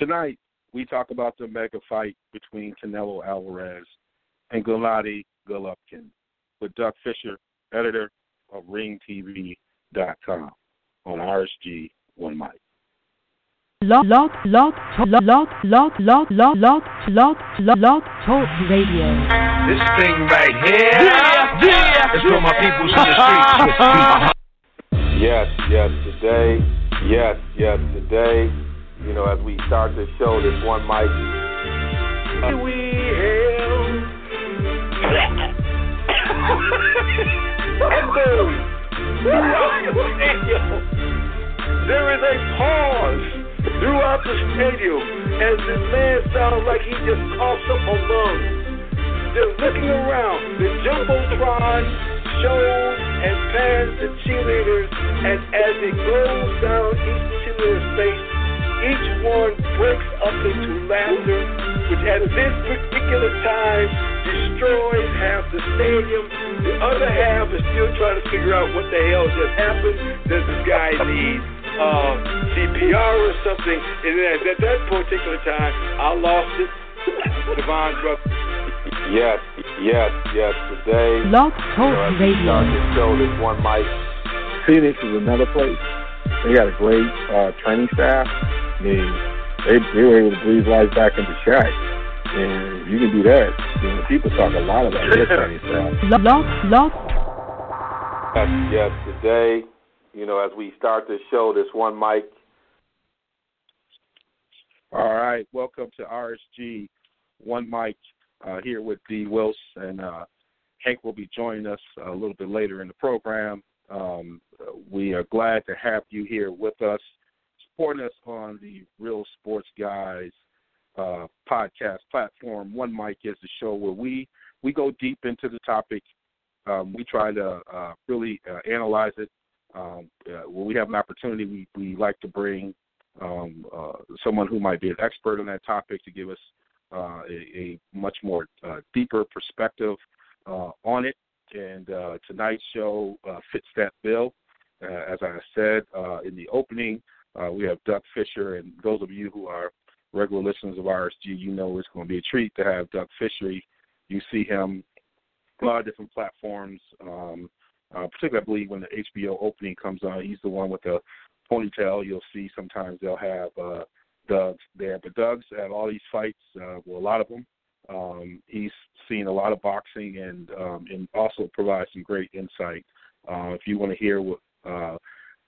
Tonight, we talk about the mega fight between Canelo Alvarez and Gennady Golovkin with Doug Fischer, editor of RingTV.com on RSG One Mic. Log, log, log, log, log, log, log, log, log, log, log, log, talk radio. This thing right here yeah, yeah, is for my peoples in the streets. Yes, yes, today. Yes, yes, today you know, as we start the show, this one mic. Uh, we hail. there is a pause throughout the stadium as this man sounds like he just coughs up a lung. They're looking around. The jumbotron shows and pans the cheerleaders, and as it goes down each cheerleader's face, each one breaks up into laughter, which at this particular time destroys half the stadium. The other half is still trying to figure out what the hell just happened. Does this guy need uh, CPR or something? And then at that particular time, I lost it. Devon brother. Yes, yes, yes. Today, Love Talk you know, Radio. Start this show, this one mic. Phoenix is another place. They got a great uh, training staff. I mean, they they were able to breathe life back into Shaq. And if you can do that, you know, people talk a lot about their training style. Love, love. Yes, yes, today, you know, as we start this show, this one mic. All right, welcome to RSG One Mic uh, here with D. Wills, and uh, Hank will be joining us a little bit later in the program. Um, we are glad to have you here with us supporting us on the Real Sports Guys uh, podcast platform. One Mic is the show where we we go deep into the topic. Um, we try to uh, really uh, analyze it. Um, uh, when we have an opportunity, we, we like to bring um, uh, someone who might be an expert on that topic to give us uh, a, a, much more deeper perspective on it. And tonight's show fits that bill. as I said in the opening, uh, we have Doug Fischer, and those of you who are regular listeners of RSG, you know it's going to be a treat to have Doug Fischer. You see him a lot of different platforms. Um, uh, particularly, I believe when the HBO opening comes on, he's the one with the ponytail. You'll see sometimes they'll have uh, Doug there, but Doug's at all these fights, uh, well, a lot of them. Um, he's seen a lot of boxing and um, and also provides some great insight. Uh, if you want to hear what uh,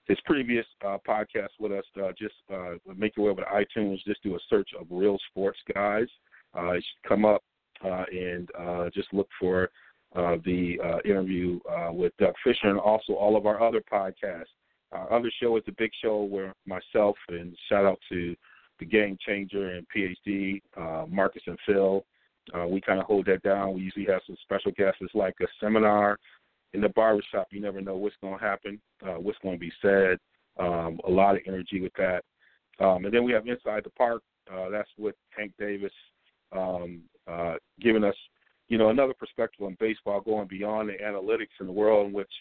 his previous uh, podcast with us. Uh, just uh, make your way over to iTunes. Just do a search of Real Sports Guys. Uh, it should come up uh, and uh, just look for the interview with Doug Fischer and also all of our other podcasts. Our other show is the Big Show where myself and shout out to the Game Changer and PhD, Marcus and Phil. We kind of hold that down. We usually have some special guests. It's like a seminar in the barbershop, you never know what's going to happen, uh, what's going to be said. Um, a lot of energy with that. Um, and then we have Inside the Park. Uh, that's with Hank Davis, um, uh, giving us, you know, another perspective on baseball, going beyond the analytics in the world in which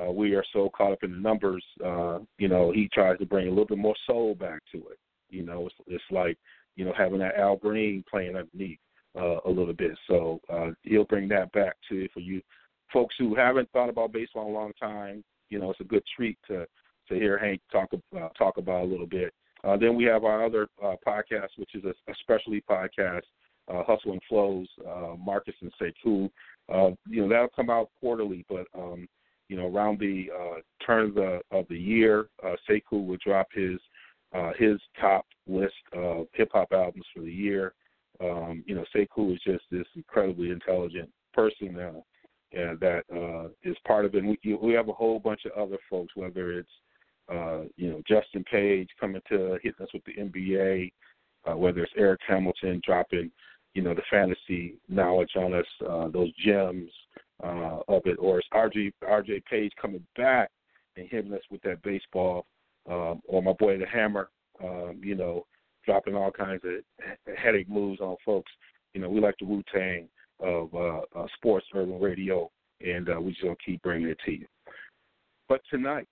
uh, we are so caught up in the numbers. Uh, you know, he tries to bring a little bit more soul back to it. You know, it's, it's like, you know, having that Al Green playing underneath uh, a little bit. So uh, he'll bring that back to for you folks who haven't thought about baseball in a long time, you know, it's a good treat to to hear Hank talk uh, talk about a little bit. Uh, then we have our other uh, podcast, which is a, a specialty podcast, uh, Hustle and Flows, uh, Marcus and Sekou. Uh, you know, that'll come out quarterly, but um, you know, around the uh, turn of the of the year, uh, Sekou will drop his uh, his top list of hip hop albums for the year. Um, you know, Sekou is just this incredibly intelligent person. Uh, and that uh, is part of it. And we, we have a whole bunch of other folks, whether it's uh, you know, Justin Page coming to hitting us with the NBA, uh, whether it's Eric Hamilton dropping, you know, the fantasy knowledge on us, uh, those gems uh, of it, or it's RJ RJ Page coming back and hitting us with that baseball, um, or my boy the Hammer, um, you know, dropping all kinds of headache moves on folks. You know, we like the Wu Tang of uh, uh, sports urban radio, and uh, we just gonna keep bringing it to you. But tonight,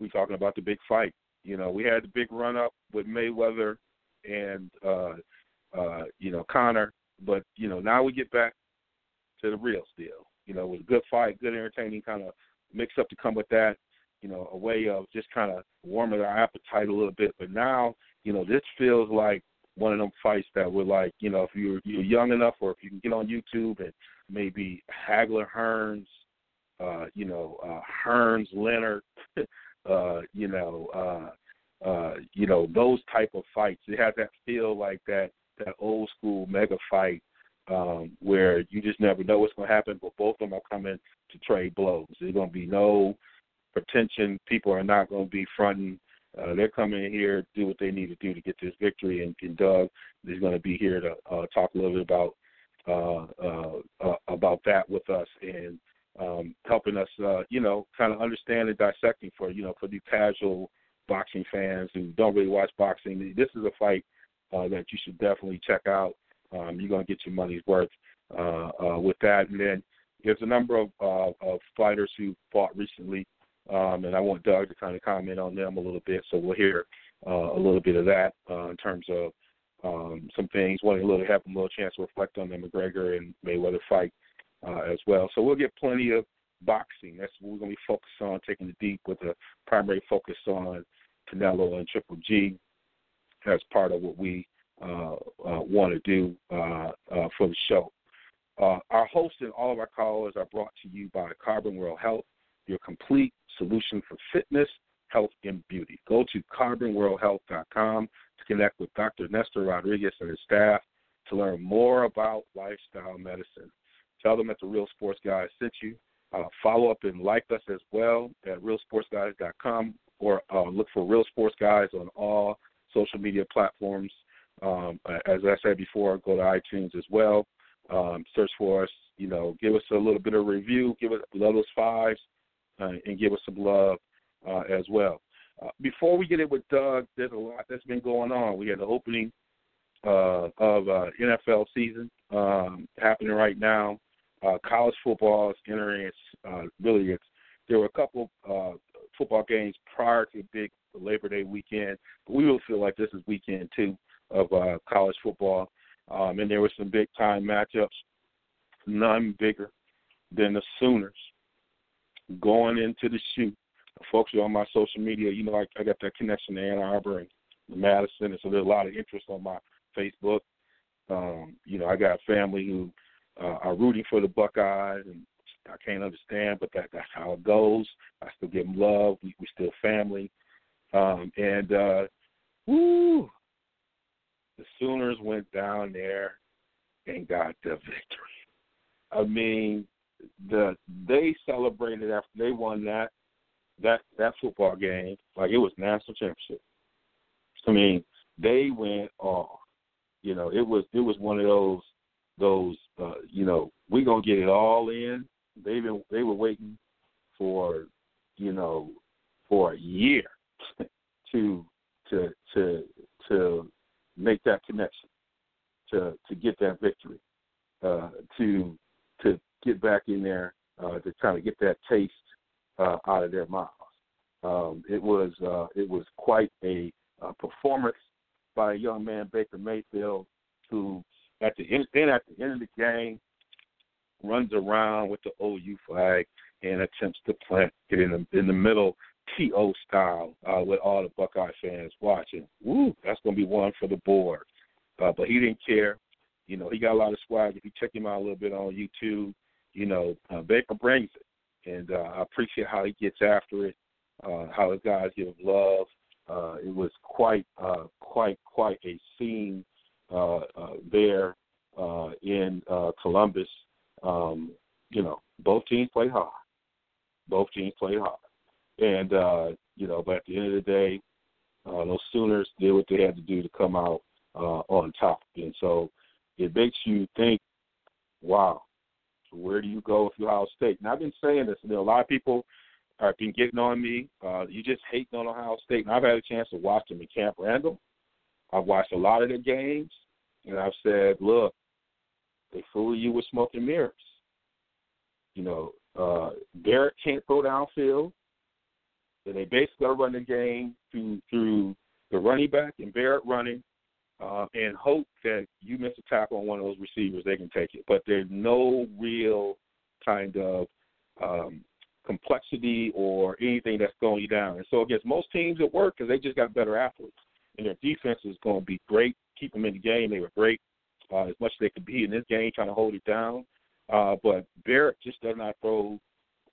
we're talking about the big fight. You know, we had the big run up with Mayweather and uh, uh, you know Conor, but you know now we get back to the real deal. You know, it was a good fight, good entertaining kind of mix up to come with that. You know, a way of just kind of warming our appetite a little bit. But now, you know, this feels like one of them fights that were like, you know, if you're you're young enough, or if you can get on YouTube and maybe Hagler Hearns, uh, you know, uh, Hearns Leonard, uh, you know, uh, uh, you know those type of fights. It has that feel like that that old school mega fight um, where you just never know what's going to happen, but both of them are coming to trade blows. There's going to be no pretension. People are not going to be fronting. Uh, they're coming in here do what they need to do to get this victory. And, and Doug is going to be here to uh, talk a little bit about uh, uh, uh, about that with us and um, helping us, uh, you know, kind of understand and dissecting for you know for the casual boxing fans who don't really watch boxing. This is a fight uh, that you should definitely check out. Um, you're going to get your money's worth uh, uh, with that. And then there's a number of, uh, of fighters who fought recently, um, and I want Doug to kind of comment on them a little bit. So we'll hear uh, a little bit of that uh, in terms of um, some things. Wanting a little have a little chance to reflect on the McGregor and Mayweather fight uh, as well. So we'll get plenty of boxing. That's what we're going to be focused on, taking the deep with a primary focus on Canelo and Triple G as part of what we uh, uh, want to do uh, for the show. our host and all of our callers are brought to you by Carbon World Health, your complete solution for fitness, health, and beauty. Go to carbonworldhealth.com to connect with Dr. Nestor Rodriguez and his staff to learn more about lifestyle medicine. Tell them that the Real Sports Guys sent you. Uh, follow up and like us as well at realsportsguys.com or uh, look for Real Sports Guys on all social media platforms. Um, as I said before, go to iTunes as well. Um, search for us. You know, give us a little bit of review. Give us love us fives, uh, and give us some love uh, as well. Uh, before we get in with Doug, there's a lot that's been going on. We had the opening uh, of uh, NFL season um, happening right now. Uh, college football is entering its uh, really its. There were a couple uh, football games prior to big Labor Day weekend, but we will feel like this is weekend two of uh, college football. Um, and there were some big time matchups, none bigger than the Sooners going into the shoot. Folks are on my social media. You know, I, I got that connection to Ann Arbor and Madison, and so there's a lot of interest on my Facebook. Um, you know, I got family who uh, are rooting for the Buckeyes, and I can't understand, but that that's how it goes. I still give them love. We we still family, um, and uh, woo, the Sooners went down there and got the victory. I mean, the they celebrated after they won that that that football game like it was national championship. I mean, they went off. You know, it was it was one of those those uh, you know we gonna get it all in. They been they were waiting for you know for a year to to to to make that connection, to to get that victory, uh, to to get back in there, uh, to kind of get that taste uh, out of their mouths. Um, it was uh, it was quite a, a performance by a young man Baker Mayfield, who at the end then at the end of the game runs around with the OU flag and attempts to plant it in the in the middle TO style uh, with all the Buckeye fans watching. Woo, that's going to be one for the board. Uh, but he didn't care. You know, he got a lot of swag. If you check him out a little bit on YouTube, you know, uh, Baker brings it. And uh, I appreciate how he gets after it, uh, how his guys give love. Uh, it was quite, uh, quite, quite a scene uh, uh, there uh, in uh, Columbus. Um, you know, both teams played hard. Both teams played hard and uh, You know, but at the end of the day, uh, those Sooners did what they had to do to come out uh, on top, and so it makes you think, wow, where do you go with Ohio State? And I've been saying this. Know, a lot of people have been getting on me. Uh, you just hating on Ohio State. And I've had a chance to watch them in Camp Randall. I've watched a lot of their games, and I've said, look, they fool you with smoke and mirrors. You know, uh, Barrett can't throw downfield. And they basically run the game through through the running back and Barrett running, uh, and hope that you miss a tackle on one of those receivers, they can take it. But there's no real kind of um, complexity or anything that's going you down. And so against most teams, it worked because they just got better athletes, and their defense is going to be great. Keep them in the game. They were great uh, as much as they could be in this game, trying to hold it down. Uh, but Barrett just does not throw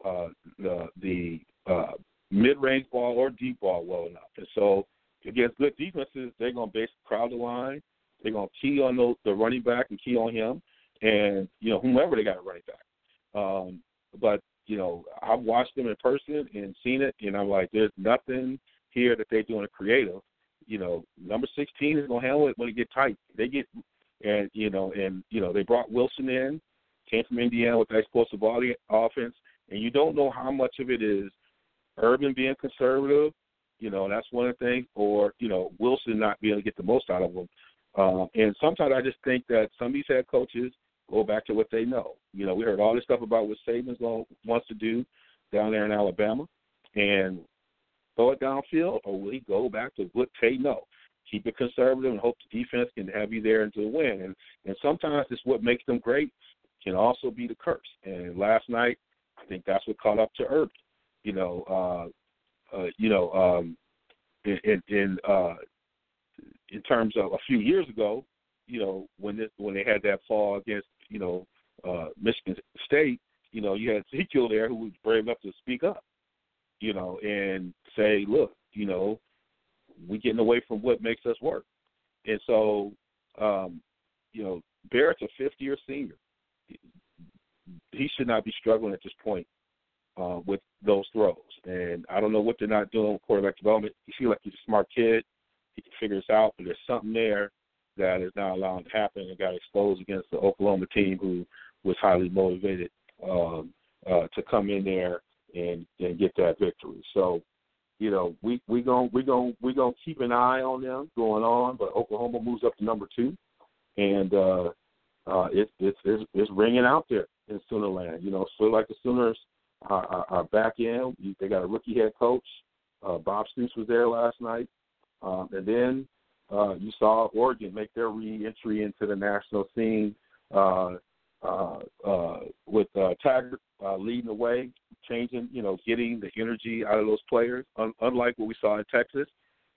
uh, the the uh, mid-range ball or deep ball well enough. And so against good defenses, they're going to basically crowd the line. They're going to key on the, the running back and key on him, and you know whomever they got a running back. Um, but you know, I've watched them in person and seen it, and I'm like, there's nothing here that they're doing creative. You know, number 16 is going to handle it when it get tight. They get, and you know, and you know, they brought Wilson in, came from Indiana with that explosive offense, and you don't know how much of it is Urban being conservative, you know, that's one things, or you know, Wilson not being able to get the most out of them. Um, and sometimes I just think that some of these head coaches go back to what they know. You know, we heard all this stuff about what Saban's wants to do down there in Alabama, and throw it downfield, or will he go back to what they know? Keep it conservative and hope the defense can have you there until the win. And and sometimes it's what makes them great can also be the curse. And last night, I think that's what caught up to Urban. You know, uh, uh, you know, um, in in uh, in terms of a few years ago, you know, when this when they had that fall against you know uh, Michigan State, you know, you had Ezekiel there who was brave enough to speak up, you know, and say, look, you know, we're getting away from what makes us work, and so, um, you know, Barrett's a fifth year senior. He should not be struggling at this point uh, with those throws. And I don't know what they're not doing with quarterback development. He feels like he's a smart kid. He can figure this out, but there's something there that is not allowing to happen and got exposed against the Oklahoma team who was highly motivated um, uh, to come in there and, and get that victory. So, you know, we we going we going we going to keep an eye on them going on, but Oklahoma moves up to number two, and uh, uh, it's it's it's, it's ringing out there in Sooner land. You know, so like the Sooners are, are, are back in. They got a rookie head coach. Uh, Bob Stoops was there last night, um, and then uh, you saw Oregon make their re-entry into the national scene uh, uh, uh, with uh, Taggart uh, leading the way, changing, you know, getting the energy out of those players. Un- unlike what we saw in Texas,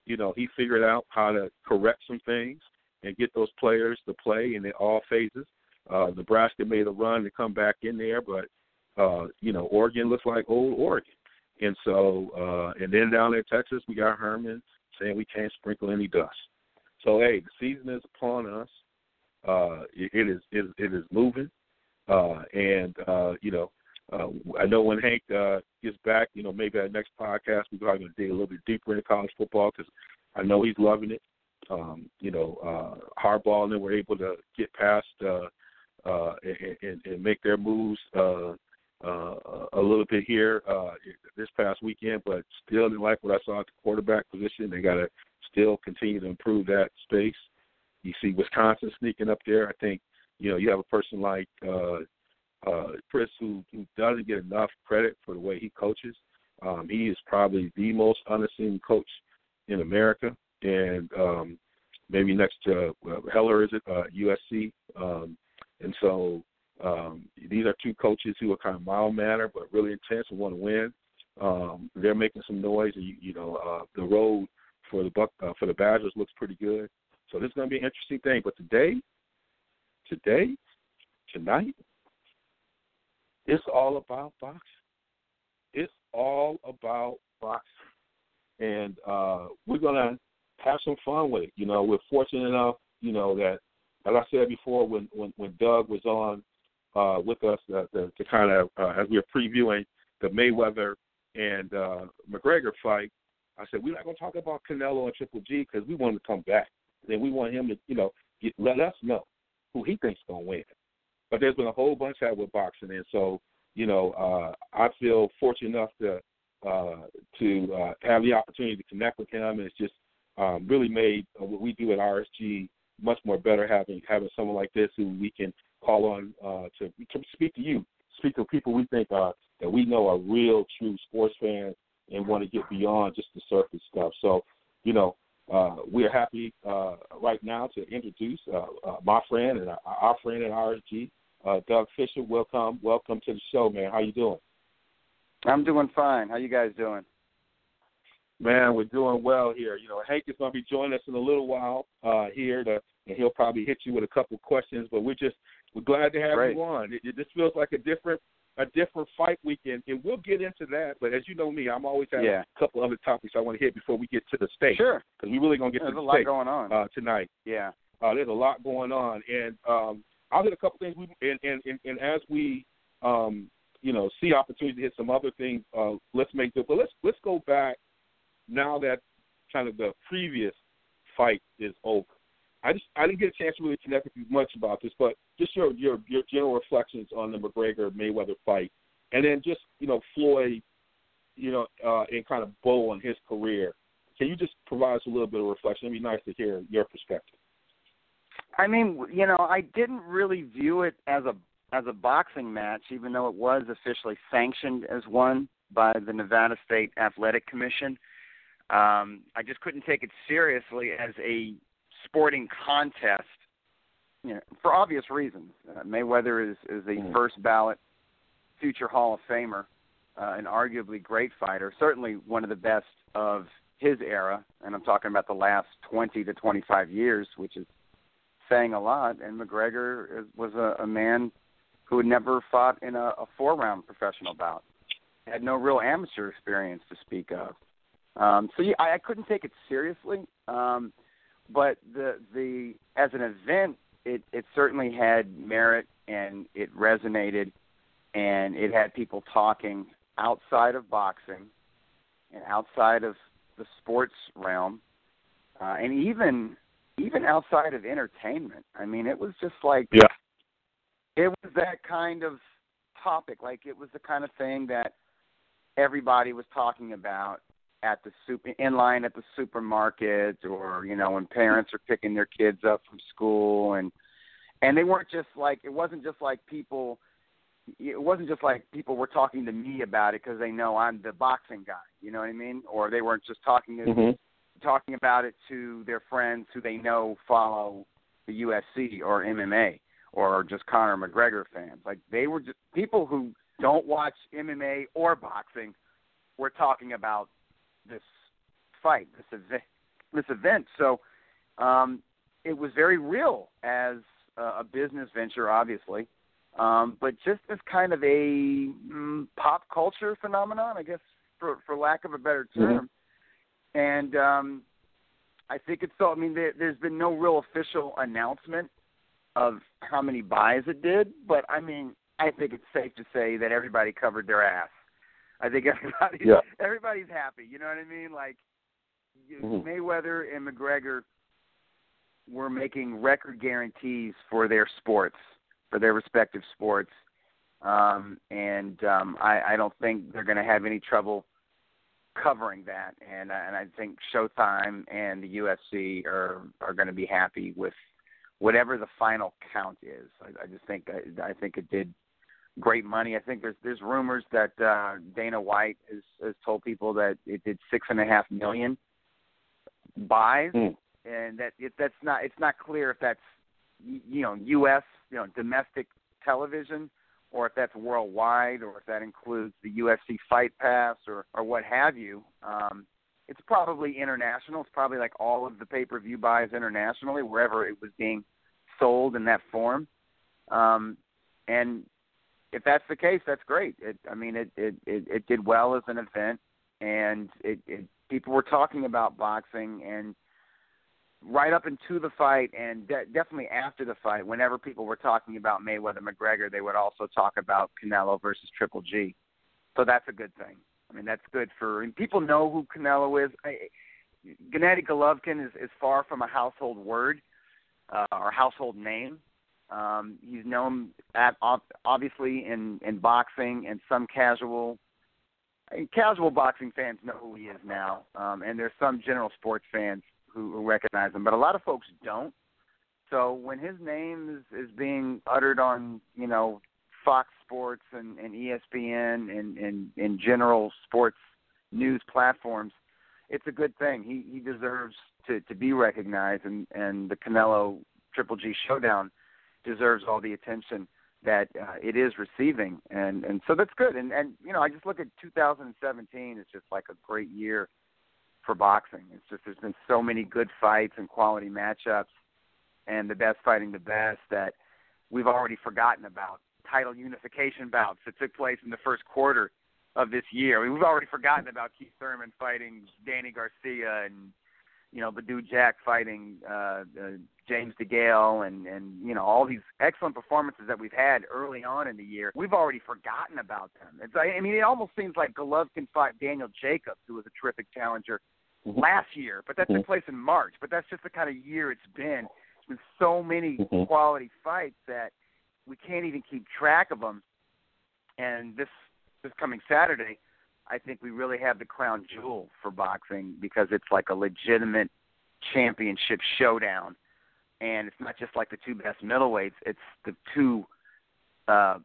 you know, he figured out how to correct some things and get those players to play in all phases. Uh, Nebraska made a run to come back in there, but uh, you know, Oregon looks like old Oregon. And so, uh, and then down there in Texas, we got Herman saying we can't sprinkle any dust. So hey, the season is upon us. Uh, it, it is it, it is moving, uh, and uh, you know, uh, I know when Hank uh, gets back, you know, maybe our next podcast we're probably going to dig a little bit deeper into college football because I know he's loving it. Um, you know, uh, Harbaugh and then were able to get past uh, uh, and, and, and make their moves uh, uh, a little bit here uh, this past weekend, but still didn't like what I saw at the quarterback position. They got to still continue to improve that space. You see Wisconsin sneaking up there. I think you know you have a person like uh, uh, Chryst who, who doesn't get enough credit for the way he coaches. Um, he is probably the most unassuming coach in America, and um, maybe next to uh, Heller is it uh, USC. Um, and so um, these are two coaches who are kind of mild mannered but really intense and want to win. Um, they're making some noise, and you, you know uh, the road for the Buck uh, for the Badgers looks pretty good. So this is going to be an interesting thing. But today, today, tonight, it's all about boxing. It's all about boxing, and uh, we're going to have some fun with it. You know, we're fortunate enough, you know, that as I said before, when when, when Doug was on uh, with us uh, to, to kind of uh, as we were previewing the Mayweather and uh, McGregor fight, I said we're not going to talk about Canelo and Triple G because we want him to come back. Then we want him to, you know, get, let us know who he thinks going to win. But there's been a whole bunch that with boxing, and so you know, uh, I feel fortunate enough to uh, to uh, have the opportunity to connect with him, and it's just um, really made uh, what we do at RSG much more better having having someone like this who we can call on uh, to to speak to you, speak to people we think uh, that we know are real, true sports fans and want to get beyond just the surface stuff. So, you know, uh, we are happy uh, right now to introduce uh, uh, my friend and our friend at RSG, uh, Doug Fischer. Welcome, welcome to the show, man. How you doing? I'm doing fine. How you guys doing? Man, we're doing well here. You know, Hank is going to be joining us in a little while uh, here, to, and he'll probably hit you with a couple questions. But we're just we're glad to have Great. you on. It, it just feels like a different a different fight weekend, and we'll get into that. But as you know me, I'm always having Yeah. a couple other topics I want to hit before we get to the state. Sure. because we're really going to get There's to a the lot going on. uh, tonight. yeah. Uh, there's a lot going on, and um, I'll hit a couple things. We and and, and, and as we um, you know see opportunity to hit some other things, uh, let's make it. But let's let's go back now that kind of the previous fight is over. I just I didn't get a chance to really connect with you much about this, but just your your your general reflections on the McGregor Mayweather fight, and then just you know Floyd, you know, uh, and kind of Bo on his career. Can you just provide us a little bit of reflection? It'd be nice to hear your perspective. I mean, you know, I didn't really view it as a as a boxing match, even though it was officially sanctioned as one by the Nevada State Athletic Commission. Um, I just couldn't take it seriously as a sporting contest, you know, for obvious reasons. Uh, Mayweather is is a Mhm. first ballot future Hall of Famer, uh, an arguably great fighter, certainly one of the best of his era, and I'm talking about the last 20 to 25 years, which is saying a lot. And McGregor is, was a, a man who had never fought in a, a four-round professional bout, had no real amateur experience to speak of. Um, so yeah, I, I couldn't take it seriously. Um, but the the as an event, it it certainly had merit and it resonated, and it had people talking outside of boxing and outside of the sports realm, uh, and even even outside of entertainment. I mean, it was just like Yeah. it was that kind of topic. Like it was the kind of thing that everybody was talking about at the super in line at the supermarket or you know when parents are picking their kids up from school and and they weren't just like it wasn't just like people it wasn't just like people were talking to me about it because they know I'm the boxing guy you know what I mean or they weren't just talking to Mm-hmm. talking about it to their friends who they know follow the UFC or MMA or just Conor McGregor fans. Like they were just people who don't watch MMA or boxing were talking about this fight, this event, this event. So um, it was very real as a, a business venture, obviously, um, but just as kind of a mm, pop culture phenomenon, I guess, for for lack of a better term. And um, I think it's so. I mean, there, there's been no real official announcement of how many buys it did, but I mean, I think it's safe to say that everybody covered their ass. I think everybody, Yeah. everybody's happy. You know what I mean? Like Mhm. Mayweather and McGregor were making record guarantees for their sports, for their respective sports, um, and um, I, I don't think they're going to have any trouble covering that. And uh, and I think Showtime and the UFC are are going to be happy with whatever the final count is. I, I just think I, I think it did great money. I think there's there's rumors that uh, Dana White has, has told people that it did six and a half million buys, Mm. and that it, that's not it's not clear if that's you know U.S. you know domestic television or if that's worldwide or if that includes the UFC Fight Pass or or what have you. Um, it's probably international. It's probably like all of the pay-per-view buys internationally, wherever it was being sold in that form. Um, and if that's the case, that's great. It, I mean, it, it it it did well as an event, and it, it people were talking about boxing and right up into the fight and de- definitely after the fight. Whenever people were talking about Mayweather McGregor, they would also talk about Canelo versus Triple G. So that's a good thing. I mean, that's good for and people know who Canelo is. I, Gennady Golovkin is, is far from a household word uh, or household name. Um, he's known at obviously in in boxing and some casual casual boxing fans know who he is now, um, and there's some general sports fans who, who recognize him, but a lot of folks don't. So when his name is, is being uttered on, you know, Fox Sports and, and ESPN and, and, and general sports news platforms, it's a good thing. He he deserves to, to be recognized, and, and the Canelo Triple G Showdown deserves all the attention that uh, it is receiving, and and so that's good. And and you know, I just look at 2017. It's just like a great year for boxing. It's just there's been so many good fights and quality matchups, and the best fighting the best that we've already forgotten about. Title unification bouts that took place in the first quarter of this year. I mean, we've already forgotten about Keith Thurman fighting Danny Garcia and you know Badou Jack fighting uh, uh, James DeGale and and you know all these excellent performances that we've had early on in the year. We've already forgotten about them. It's I mean it almost seems like Golovkin fought Daniel Jacobs, who was a terrific challenger mm-hmm. last year, but that mm-hmm. took place in March. But that's just the kind of year it's been. It's been so many mm-hmm. quality fights that we can't even keep track of them. And this this coming Saturday, I think we really have the crown jewel for boxing because it's like a legitimate championship showdown, and it's not just like the two best middleweights; it's the two. Uh,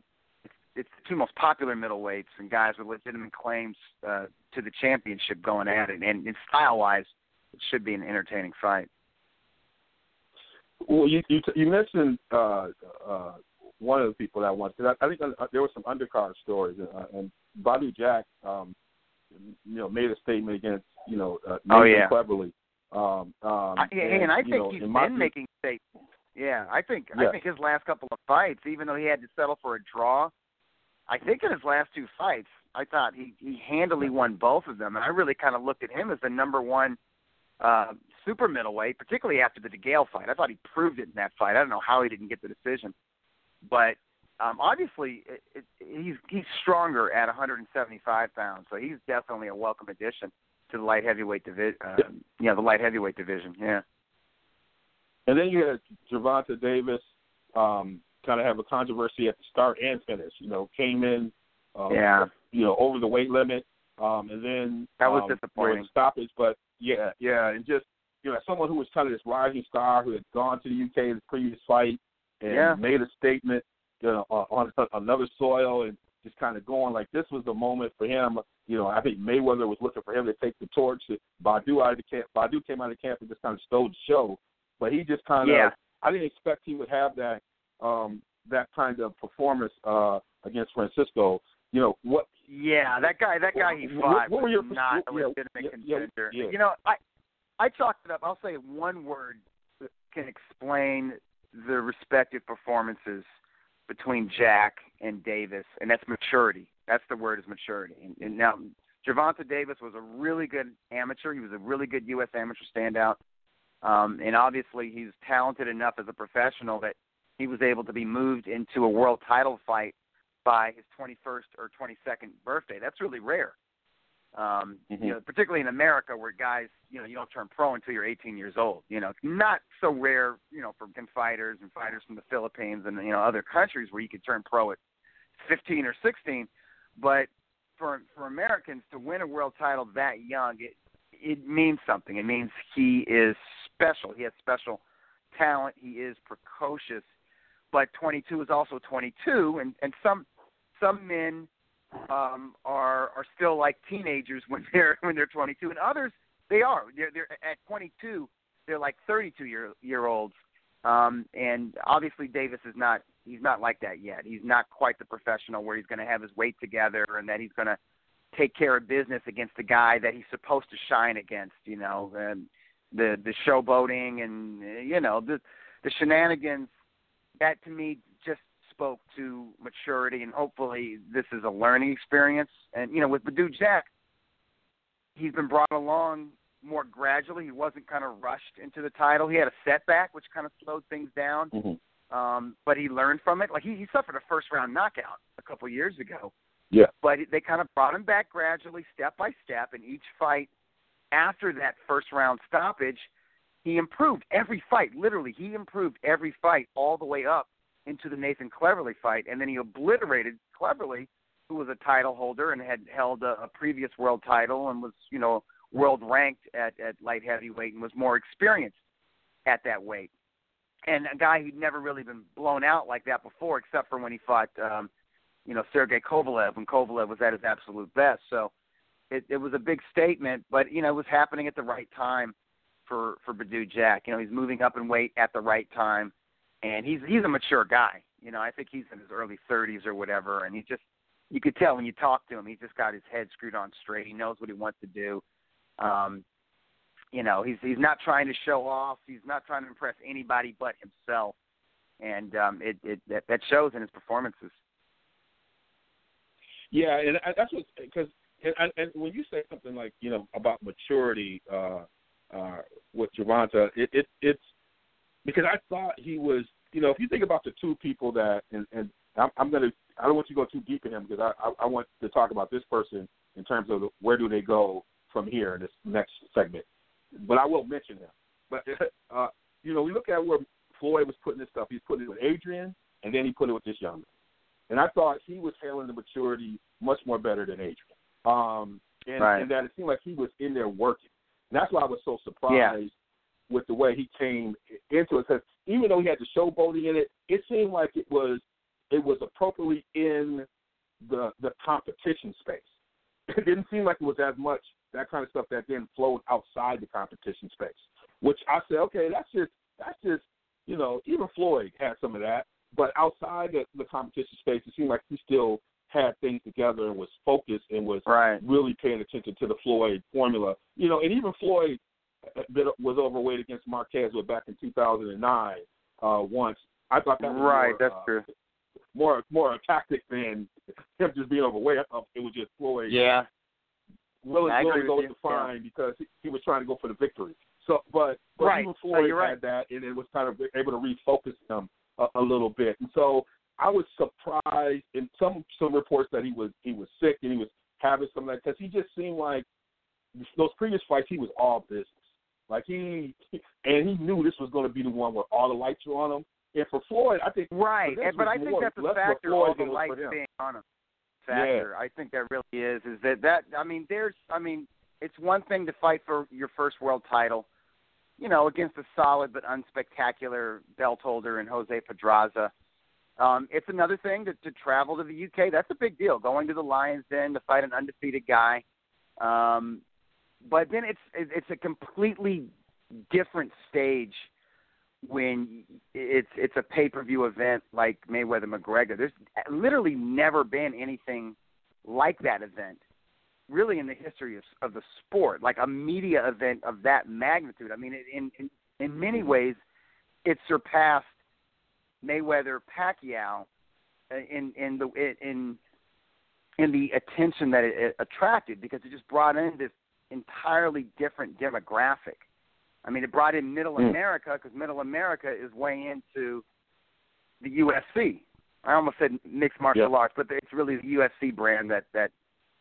it's, the two most popular middleweights and guys with legitimate claims uh, to the championship going at it. And, and style-wise, it should be an entertaining fight. Well, you you, you mentioned uh, uh, one of the people that won because I, I think uh, there were some undercard stories, uh, and Badou Jack, um, you know, made a statement against you know uh, oh, yeah. Cleverly. Um, um, I, and, and I think know, he's been my, making statements. Yeah, I think yes. I think his last couple of fights, even though he had to settle for a draw, I think in his last two fights, I thought he he handily won both of them, and I really kind of looked at him as the number one uh, super middleweight, particularly after the DeGale fight. I thought he proved it in that fight. I don't know how he didn't get the decision, but um, obviously it, it, he's he's stronger at 175 pounds, so he's definitely a welcome addition to the light heavyweight division. Uh, yeah, the light heavyweight division. Yeah. And then you had Gervonta Davis, um, kind of have a controversy at the start and finish. You know, came in, um, yeah, you know, over the weight limit, um, and then that was um, disappointing. stoppage, but yeah, yeah, and just you know, someone who was kind of this rising star who had gone to the UK in the previous fight and yeah. made a statement you know, on, another soil and just kind of going like this was the moment for him. You know, I think Mayweather was looking for him to take the torch. Badou out of the camp. Badou came out of the camp and just kind of stole the show, but he just kind of. Yeah. I didn't expect he would have that um that kind of performance uh against Francisco. You know what? Yeah, that guy. That guy he fought what, what were your, was not what, a legitimate yeah, contender. Yeah, yeah. You know, I I chalked it up. I'll say one word can explain the respective performances between Jack and Davis, and that's maturity. That's the word is maturity. And, and now Gervonta Davis was a really good amateur. He was a really good U.S. amateur standout, um, and obviously he's talented enough as a professional that he was able to be moved into a world title fight by his 21st or 22nd birthday. That's really rare. Um, mm-hmm. You know, particularly in America, where guys, you know, you don't turn pro until you're 18 years old. You know, it's not so rare, you know, for fighters and fighters from the Philippines and you know other countries where you could turn pro at 15 or 16. But for for Americans to win a world title that young, it it means something. It means he is special. He has special talent. He is precocious. But 22 is also 22, and and some some men um, are are still like teenagers when they're when they're 22, and others they are. They're they're at 22. They're like 32 year year olds. Um, and obviously Davis is not he's not like that yet. He's not quite the professional where he's going to have his weight together and that he's going to take care of business against the guy that he's supposed to shine against. You know, and the the showboating and you know the the shenanigans. That to me spoke to maturity, and hopefully this is a learning experience. And you know, with Badou Jack, he's been brought along more gradually. He wasn't kind of rushed into the title. He had a setback, which kind of slowed things down. Mm-hmm. Um, but he learned from it. Like he, he suffered a first round knockout a couple years ago, Yeah. But they kind of brought him back gradually, step by step, and each fight after that first round stoppage, he improved every fight. Literally, he improved every fight all the way up into the Nathan Cleverly fight, and then he obliterated Cleverly, who was a title holder and had held a, a previous world title and was, you know, world ranked at at light heavyweight and was more experienced at that weight. And a guy who'd never really been blown out like that before, except for when he fought, um, you know, Sergey Kovalev when Kovalev was at his absolute best. So it, it was a big statement, but you know, it was happening at the right time for for Badou Jack. You know, he's moving up in weight at the right time, and he's he's a mature guy. You know, I think he's in his early 30s or whatever, and he just you could tell when you talk to him, he's just got his head screwed on straight. He knows what he wants to do. Um, you know, he's he's not trying to show off. He's not trying to impress anybody but himself, and um, it it that, that shows in his performances. Yeah, and that's what because and, and when you say something like you know about maturity uh, uh, with Gervonta, it, it it's because I thought he was you know if you think about the two people that and, and I'm, I'm gonna I don't want you to go too deep in him because I, I I want to talk about this person in terms of where do they go from here in this next segment, but I will mention him. But uh, you know we look at where Floyd was putting this stuff. He's putting it with Adrian, and then he put it with this young man. And I thought he was handling the maturity much more better than Adrian. Um, and, right. and that it seemed like he was in there working. And that's why I was so surprised yeah. With the way he came into it. Because even though he had the showboating in it, it seemed like it was it was appropriately in the the competition space. It didn't seem like it was as much that kind of stuff that then flowed outside the competition space. Which I said, okay, that's just that's just you know even Floyd had some of that, but outside the, the competition space, it seemed like he still had things together and was focused and was right. really paying attention to the Floyd formula. You know, and even Floyd was overweight against Marquez back in 2009 uh, once. I thought that was right. More, that's uh, true. More more a tactic than him just being overweight. I thought it was just Floyd. Yeah. Willing, I willing agree to go with with you. the fine because he, he was trying to go for the victory. So, but, but Right. even Floyd right. had that, and it was kind of able to refocus him a, a little bit. And so I was surprised in some some reports that he was he was sick and he was having some of that because he just seemed like those previous fights he was all business. Like he and he knew this was going to be the one where all the lights were on him. And for Floyd, I think Right, and, but I think that's a factor. All the lights being on him. Factor. I think that really is. Is that that? I mean, there's. I mean, it's one thing to fight for your first world title, you know, against a solid but unspectacular belt holder in Jose Pedraza. Um, it's another thing to, to travel to the UK. That's a big deal. Going to the Lions Den to fight an undefeated guy. Um, but then it's it's a completely different stage when it's it's a pay per view event like Mayweather McGregor. There's literally never been anything like that event, really in the history of, of the sport, like a media event of that magnitude. I mean, it, in in in many ways, it surpassed Mayweather Pacquiao in in the in in the attention that it, it attracted because it just brought in this entirely different demographic. I mean, it brought in Middle Mm. America because Middle America is way into the UFC. I almost said mixed martial Yeah. arts, but it's really the UFC brand that that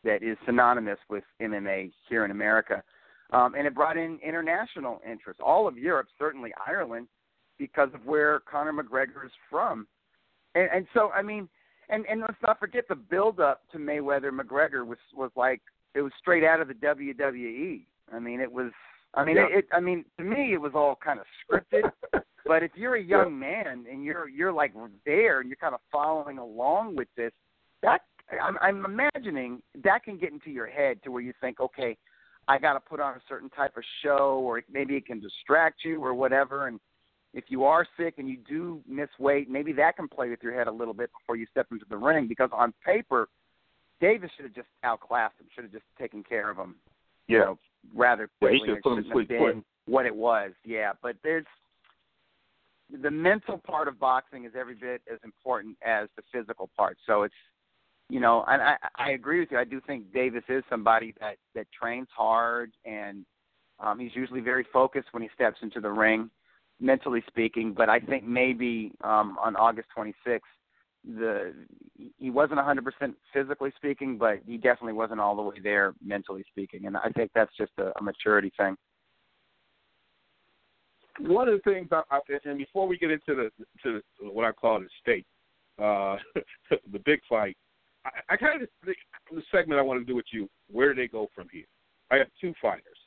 that is synonymous with MMA here in America. Um, and it brought in international interest, all of Europe, certainly Ireland, because of where Conor McGregor is from. And, and so, I mean, and and let's not forget the build up to Mayweather McGregor was was like it was straight out of the WWE. I mean, it was. I mean, Yeah. it, it. I mean, to me, it was all kind of scripted. But if you're a young man and you're you're like there and you're kind of following along with this, that I'm, I'm imagining that can get into your head to where you think, okay, I got to put on a certain type of show, or maybe it can distract you or whatever. And if you are sick and you do miss weight, maybe that can play with your head a little bit before you step into the ring. Because on paper, Davis should have just outclassed him, should have just taken care of him, you Yeah. know, rather Yeah, he quickly. should It put him shouldn't have fleet-footed. what it was. Yeah, but there's the mental part of boxing is every bit as important as the physical part. So it's you know, and I I agree with you. I do think Davis is somebody that that trains hard and um he's usually very focused when he steps into the ring, mentally speaking, but I think maybe um on August 26th the he wasn't 100% physically speaking, but he definitely wasn't all the way there mentally speaking, and I think that's just a, a maturity thing. One of the things, I, I, and before we get into the to what I call the state, uh, the big fight, I, I kind of the, the segment I want to do with you. Where do they go from here? I have two fighters.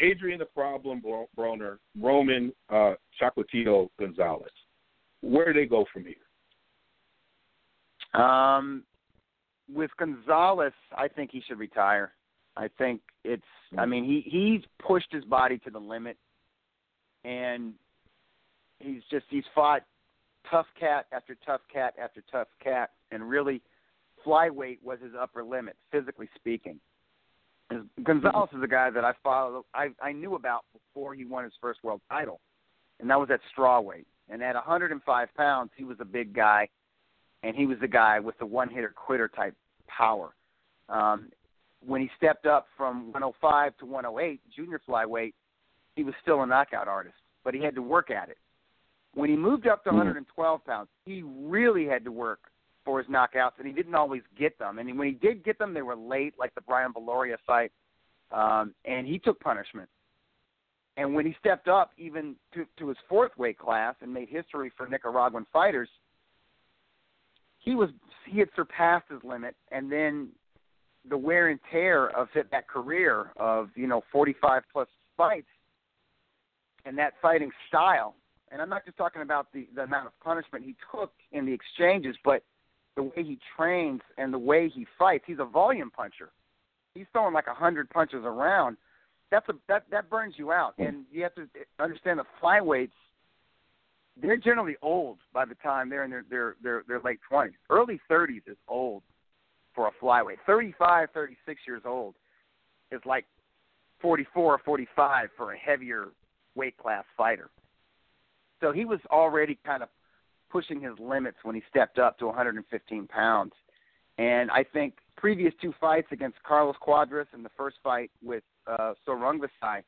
Adrian the Problem Broner, Roman uh, Chocolatito Gonzalez. Where do they go from here? Um, with Gonzalez, I think he should retire. I think it's. I mean, he he's pushed his body to the limit, and he's just he's fought tough cat after tough cat after tough cat, and really, flyweight was his upper limit, physically speaking. Gonzalez is a guy that I follow. I I knew about before he won his first world title, and that was at strawweight. And at 105 pounds, he was a big guy and he was the guy with the one hitter quitter type power. Um, when he stepped up from 105 to 108, junior flyweight, he was still a knockout artist, but he had to work at it. When he moved up to 112 mm-hmm. pounds, he really had to work for his knockouts, and he didn't always get them. And when he did get them, they were late, like the Brian Viloria fight, um, and he took punishment. And when he stepped up even to, to his fourth weight class and made history for Nicaraguan fighters – he was he had surpassed his limit, and then the wear and tear of that career of you know 45 plus fights and that fighting style. And I'm not just talking about the the amount of punishment he took in the exchanges, but the way he trains and the way he fights. He's a volume puncher. He's throwing like a hundred punches around. That's a that that burns you out, hmm. and you have to understand the flyweights they're generally old by the time they're in their their their, their late twenties. Early thirties is old for a flyweight. Thirty five, thirty six years old is like forty four or forty five for a heavier weight class fighter. So he was already kind of pushing his limits when he stepped up to 115 pounds. And I think previous two fights against Carlos Cuadras and the first fight with uh, Sor Rungvisai,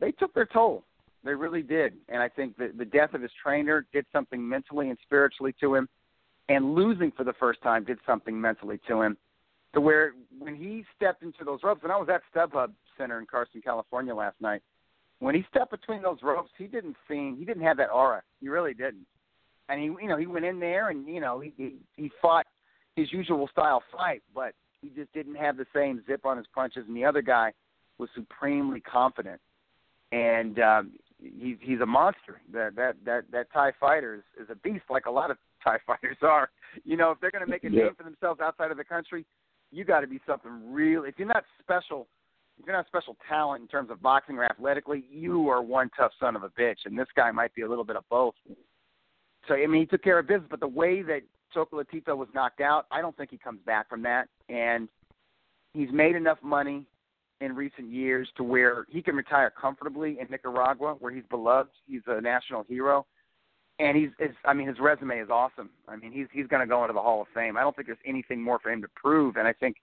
they took their toll. They really did. And I think that the death of his trainer did something mentally and spiritually to him. And losing for the first time did something mentally to him. To where when he stepped into those ropes, and I was at StubHub Center in Carson, California last night. When he stepped between those ropes, he didn't seem he didn't have that aura. He really didn't. And he you know, he went in there and, you know, he he, he fought his usual style fight, but he just didn't have the same zip on his punches and the other guy was supremely confident and um, he's he's a monster. That that that that Thai fighter is, is a beast, like a lot of Thai fighters are. You know, if they're going to make a name for themselves outside of the country, you got to be something real. If you're not special, if you're not special talent in terms of boxing or athletically, you are one tough son of a bitch. And this guy might be a little bit of both. So I mean, he took care of business, but the way that Chocolatito was knocked out, I don't think he comes back from that. And he's made enough money in recent years to where he can retire comfortably in Nicaragua, where he's beloved. He's a national hero, and he's. His, I mean, his resume is awesome. I mean, he's he's going to go into the Hall of Fame. I don't think there's anything more for him to prove, and I think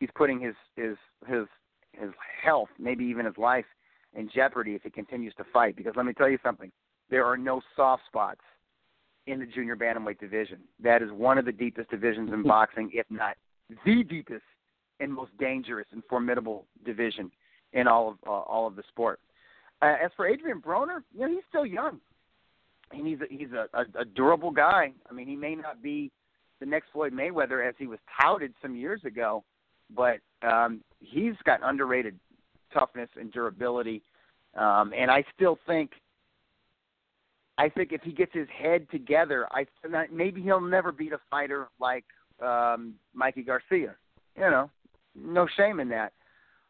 he's putting his his his his health, maybe even his life, in jeopardy if he continues to fight. Because let me tell you something: there are no soft spots in the junior bantamweight division. That is one of the deepest divisions in boxing, if not the deepest and most dangerous and formidable division in all of uh, all of the sport. Uh, as for Adrian Broner, you know he's still young, and he's a, he's a, a, a durable guy. I mean, he may not be the next Floyd Mayweather as he was touted some years ago, but um, he's got underrated toughness and durability. Um, and I still think, I think if he gets his head together, I maybe he'll never beat a fighter like um, Mikey Garcia. You know, no shame in that.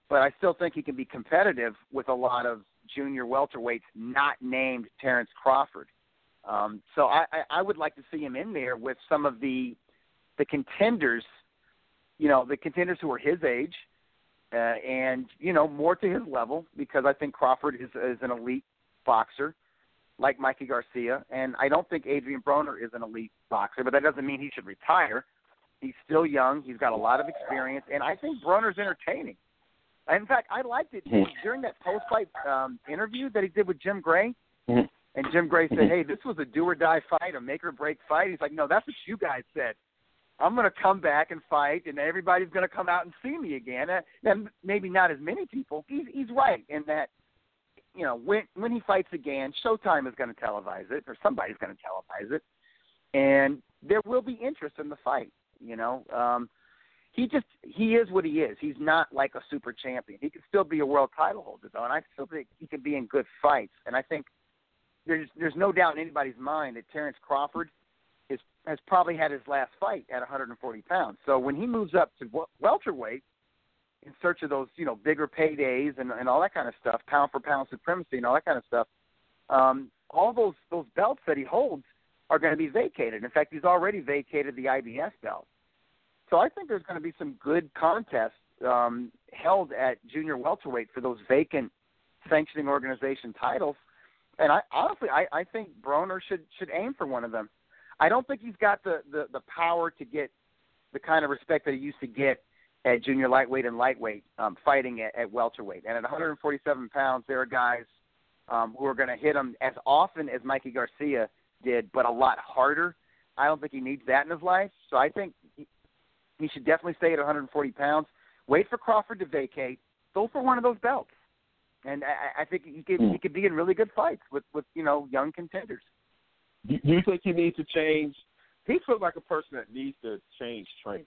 But I still think he can be competitive with a lot of junior welterweights not named Terrence Crawford. Um, so I, I, would like to see him in there with some of the the contenders, you know, the contenders who are his age, uh, and you know more to his level because I think Crawford is, is an elite boxer, like Mikey Garcia, and I don't think Adrian Broner is an elite boxer, but that doesn't mean he should retire. He's still young. He's got a lot of experience, and I think Broner's entertaining. In fact, I liked it mm-hmm. during that post-fight um, interview that he did with Jim Gray. Mm-hmm. And Jim Gray said, "Hey, this was a do or die fight, a make or break fight." He's like, "No, that's what you guys said. I'm going to come back and fight, and everybody's going to come out and see me again." And maybe not as many people. He's he's right in that. You know, when when he fights again, Showtime is going to televise it, or somebody's going to televise it, and there will be interest in the fight. You know, um, he just he is what he is. He's not like a super champion. He can still be a world title holder though, and I still think he can be in good fights. And I think there's there's no doubt in anybody's mind that Terrence Crawford is has probably had his last fight at 140 pounds. So when he moves up to welterweight in search of those you know bigger paydays and and all that kind of stuff, pound for pound supremacy and all that kind of stuff, um, all those those belts that he holds are going to be vacated. In fact, he's already vacated the IBF belt. So I think there's going to be some good contests um, held at junior welterweight for those vacant sanctioning organization titles and I honestly I, I think Broner should should aim for one of them. I don't think he's got the, the the power to get the kind of respect that he used to get at junior lightweight and lightweight um, fighting at, at welterweight. And at 147 pounds, there are guys um, who are going to hit him as often as Mikey Garcia did, but a lot harder. I don't think he needs that in his life. So I think he, should definitely stay at 140 pounds. Wait for Crawford to vacate. Go for one of those belts and I, I think he could hmm. he could be in really good fights with with you know young contenders. Do you think he needs to change? He feels like a person that needs to change trainers.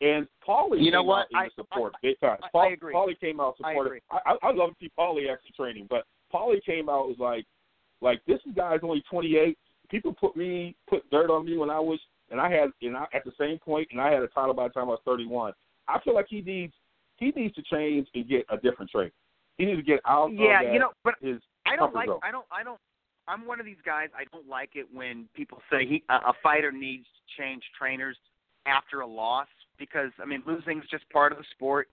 And Paulie, you know what? I, support I. I, Paul, I agree. Paulie came out supportive. I, I, I love to see Paulie actually training, but Paulie came out was like, like this guy's only 28. People put me put dirt on me when I was, and I had, and I, at the same point, and I had a title by the time I was 31. I feel like he needs he needs to change and get a different trainer. He needs to get out. Yeah, you know, but his I don't like. zone. I don't. I don't. I'm one of these guys. I don't like it when people say he a, a fighter needs to change trainers after a loss because I mean losing is just part of the sport,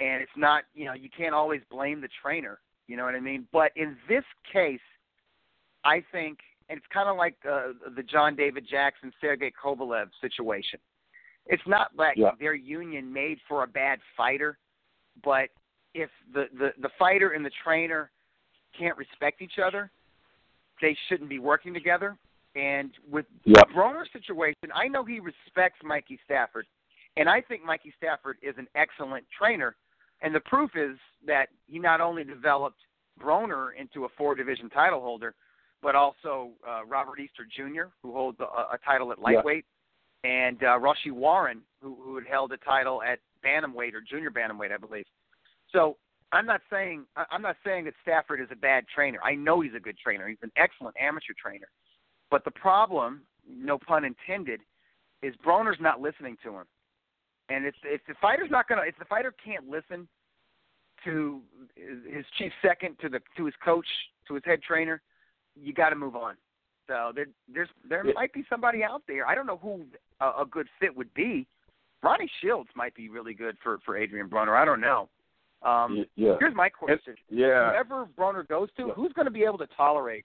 and it's not. You know, you can't always blame the trainer. You know what I mean? But in this case, I think, and it's kind of like uh, the John David Jackson Sergey Kovalev situation. It's not like Yeah. their union made for a bad fighter, but if the, the the fighter and the trainer can't respect each other, they shouldn't be working together. And with Yep. Broner's situation, I know he respects Mikey Stafford, and I think Mikey Stafford is an excellent trainer. And the proof is that he not only developed Broner into a four division title holder, but also uh, Robert Easter Jr., who holds a, a title at lightweight, and uh, Rau'shee Warren, who, who had held a title at bantamweight or junior bantamweight, I believe. So I'm not saying I'm not saying that Stafford is a bad trainer. I know he's a good trainer. He's an excellent amateur trainer. But the problem, no pun intended, is Broner's not listening to him. And if if the fighter's not gonna if the fighter can't listen to his chief second to the to his coach to his head trainer, you got to move on. So there there's there Yeah. might be somebody out there. I don't know who a, a good fit would be. Ronnie Shields might be really good for for Adrian Broner. I don't know. Um, yeah. Here's my question: Yeah. Whoever Broner goes to, Yeah. who's going to be able to tolerate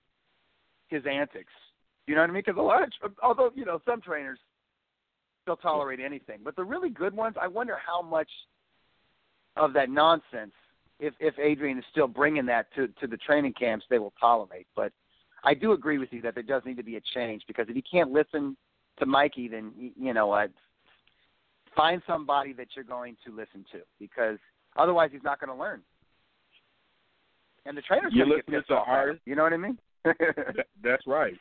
his antics? You know what I mean? Because a lot of, although you know some trainers, they'll tolerate anything, but the really good ones, I wonder how much of that nonsense, if if Adrian is still bringing that to to the training camps, they will tolerate. But I do agree with you that there does need to be a change because if you can't listen to Mikey, then you know what? Find somebody that you're going to listen to because otherwise he's not going to learn. And the trainer's You're going to get listening pissed off. at You know what I mean? That's right.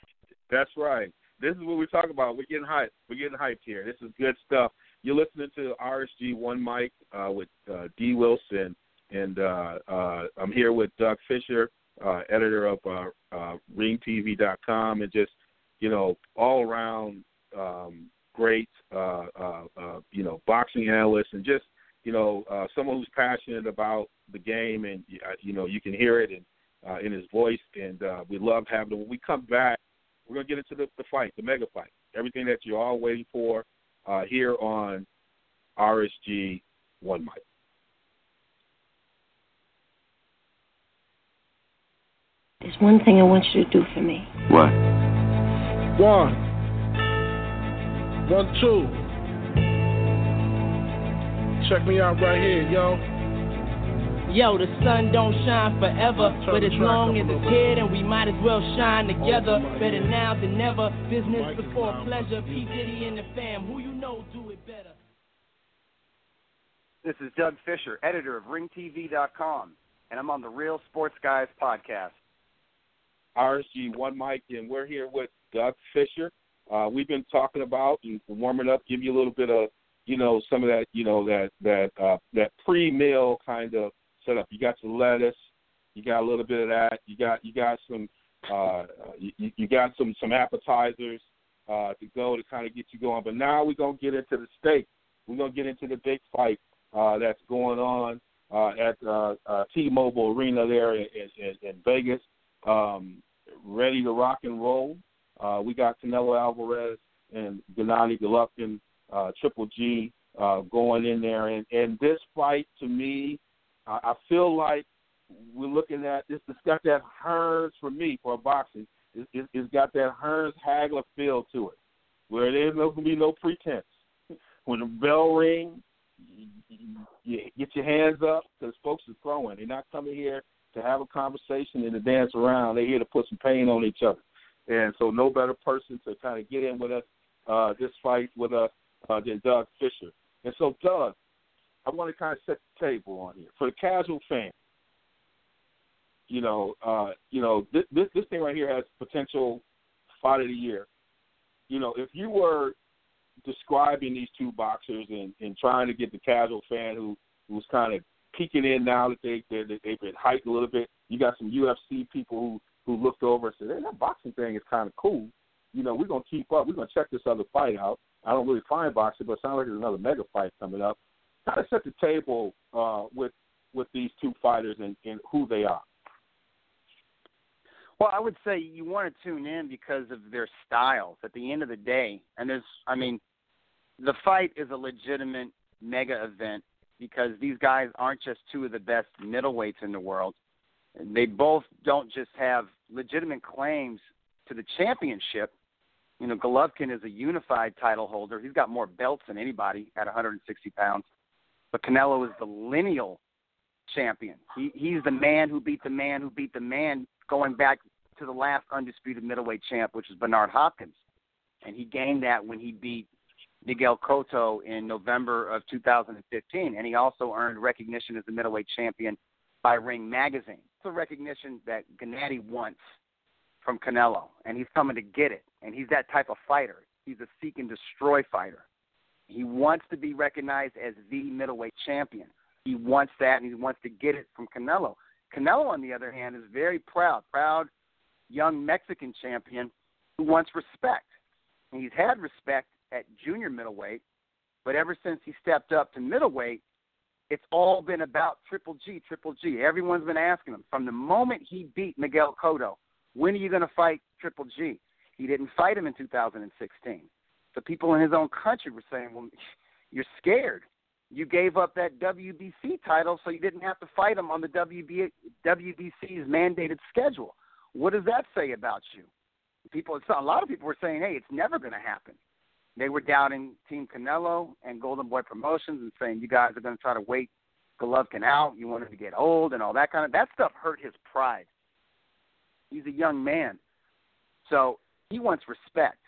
That's right. This is what we talk about. We're getting hyped. We're getting hyped here. This is good stuff. You're listening to RSG One Mic uh, with uh, D. Wilson, and uh, uh, I'm here with Doug Fischer, uh, editor of uh, uh, RingTV.com, and just you know all around um, great uh, uh, uh, you know boxing analyst, and just you know uh, someone who's passionate about the game, and uh, you know you can hear it and uh, in his voice, and uh, we love having him. When we come back, we're gonna get into the, the fight, the mega fight, everything that you're all waiting for uh, here on RSG One Mic. There's one thing I want you to do for me. What? One. One, two. Check me out right here, yo. Yo, the sun don't shine forever, but as long as it's here, then we might as well shine together. Better now than never. Business before pleasure. P Diddy and the fam. Who you know do it better. This is Doug Fischer, editor of RingTV.com, and I'm on the Real Sports Guys podcast. RSG One Mic, and we're here with Doug Fischer. Uh, we've been talking about and warming up, give you a little bit of, you know, some of that, you know, that that uh, that pre-meal kind of setup. You got your lettuce, you got a little bit of that. You got you got some, uh, you, you got some some appetizers uh, to go to kind of get you going. But now we're gonna get into the steak. We're gonna get into the big fight uh, that's going on uh, at uh, uh, T-Mobile Arena there in, in, in Vegas. Um, ready to rock and roll. Uh, we got Canelo Alvarez and Gennady Golovkin, uh, Triple G, uh, going in there, and and this fight to me, I, I feel like we're looking at this. It's got that Hearns for me for boxing. It, it, it's got that Hearns Hagler feel to it, where there's no to be no pretense. When the bell rings, you, you get your hands up because folks are throwing. They're not coming here to have a conversation and to dance around. They're here to put some pain on each other. And so, no better person to kind of get in with us uh, this fight with us uh, than Doug Fischer. And so, Doug, I want to kind of set the table on here for the casual fan. You know, uh, you know, this, this this thing right here has potential fight of the year. You know, if you were describing these two boxers and, and trying to get the casual fan who who's kind of peeking in now that they, they they've been hyped a little bit. You got some UFC people who who looked over and said, "Hey, that boxing thing is kind of cool. You know, we're gonna keep up. We're gonna check this other fight out. I don't really find boxing, but it sounds like there's another mega fight coming up. Kind of set the table uh, with with these two fighters and, and who they are. Well, I would say you want to tune in because of their styles. At the end of the day, and there's, I mean, the fight is a legitimate mega event because these guys aren't just two of the best middleweights in the world. They both don't just have legitimate claims to the championship. You know, Golovkin is a unified title holder. He's got more belts than anybody at 160 pounds. But Canelo is the lineal champion. He, he's the man who beat the man who beat the man going back to the last undisputed middleweight champ, which is Bernard Hopkins. And he gained that when he beat Miguel Cotto in November of 2015, and he also earned recognition as the middleweight champion by Ring Magazine. It's a recognition that Gennady wants from Canelo, and he's coming to get it. And he's that type of fighter. He's a seek and destroy fighter. He wants to be recognized as the middleweight champion. He wants that, and he wants to get it from Canelo. Canelo, on the other hand, is very proud, proud young Mexican champion who wants respect. And he's had respect at junior middleweight, but ever since he stepped up to middleweight, it's all been about Triple G, Triple G. Everyone's been asking him from the moment he beat Miguel Cotto, when are you going to fight Triple G? He didn't fight him in 2016. The people in his own country were saying, "Well, you're scared. You gave up that WBC title, so you didn't have to fight him on the WB, WBC's mandated schedule." What does that say about you? People, a lot of people were saying, "Hey, it's never going to happen." They were doubting Team Canelo and Golden Boy Promotions and saying you guys are going to try to wait Golovkin out. You want him to get old and all that kind of that stuff hurt his pride. He's a young man, so he wants respect.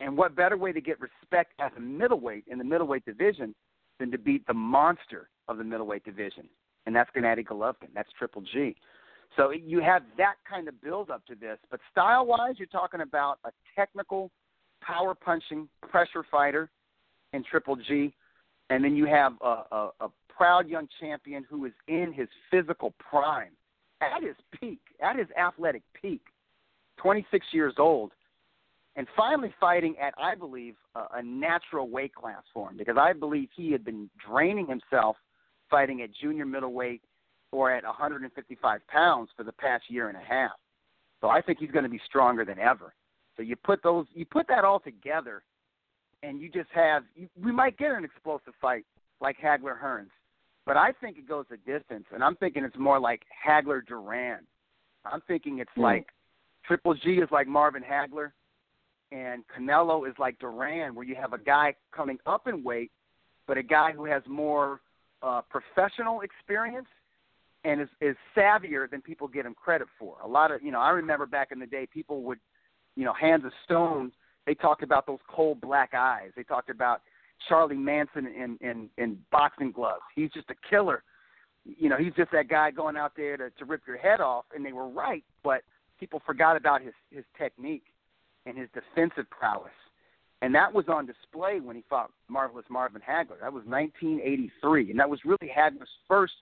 And what better way to get respect as a middleweight in the middleweight division than to beat the monster of the middleweight division, and that's Gennady Golovkin. That's Triple G. So you have that kind of build up to this, but style wise, you're talking about a technical power punching pressure fighter in Triple G, and then you have a, a, a proud young champion who is in his physical prime, at his peak, at his athletic peak, 26 years old, and finally fighting at, I believe, a, a natural weight class for him because I believe he had been draining himself fighting at junior middleweight or at 155 pounds for the past year and a half. So I think he's going to be stronger than ever. So you put those, you put that all together, and you just have. You, we might get an explosive fight like Hagler Hearns, but I think it goes a distance, and I'm thinking it's more like Hagler Duran. I'm thinking it's mm. like Triple G is like Marvin Hagler, and Canelo is like Duran, where you have a guy coming up in weight, but a guy who has more uh, professional experience and is, is savvier than people give him credit for. A lot of you know, I remember back in the day, people would, you know, hands of stone. They talked about those cold black eyes. They talked about Charlie Manson in in, in boxing gloves. He's just a killer. You know, he's just that guy going out there to, to rip your head off. And they were right, but people forgot about his his technique and his defensive prowess. And that was on display when he fought Marvelous Marvin Hagler. That was 1983, and that was really Hagler's first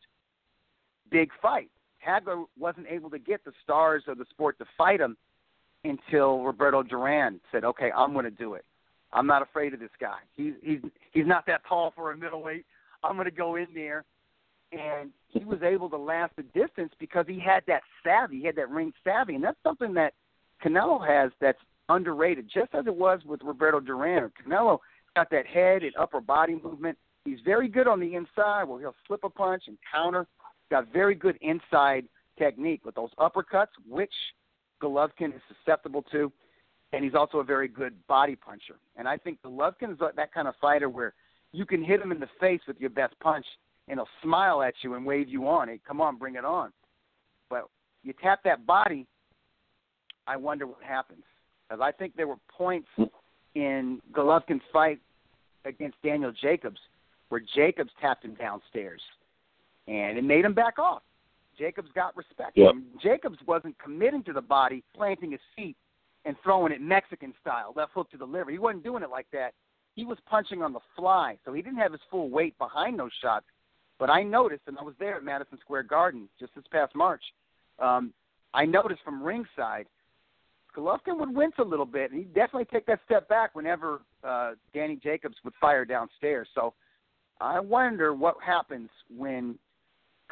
big fight. Hagler wasn't able to get the stars of the sport to fight him until Roberto Duran said, "Okay, I'm going to do it. I'm not afraid of this guy. He's he's he's not that tall for a middleweight. I'm going to go in there." And he was able to last the distance because he had that savvy, he had that ring savvy, and that's something that Canelo has that's underrated, just as it was with Roberto Duran. Canelo got that head and upper body movement. He's very good on the inside where he'll slip a punch and counter. Got very good inside technique with those uppercuts, which Golovkin is susceptible to, and he's also a very good body puncher. And I think Golovkin is that kind of fighter where you can hit him in the face with your best punch, and he'll smile at you and wave you on. Hey, come on, bring it on. But you tap that body, I wonder what happens. Because I think there were points in Golovkin's fight against Daniel Jacobs where Jacobs tapped him downstairs, and it made him back off. Jacobs got respect. Yep. Jacobs wasn't committing to the body, planting his feet and throwing it Mexican style, left hook to the liver. He wasn't doing it like that. He was punching on the fly, so he didn't have his full weight behind those shots. But I noticed, and I was there at Madison Square Garden just this past March. Um, I noticed from ringside – Golovkin would wince a little bit, and he'd definitely take that step back whenever uh, Danny Jacobs would fire downstairs. So I wonder what happens when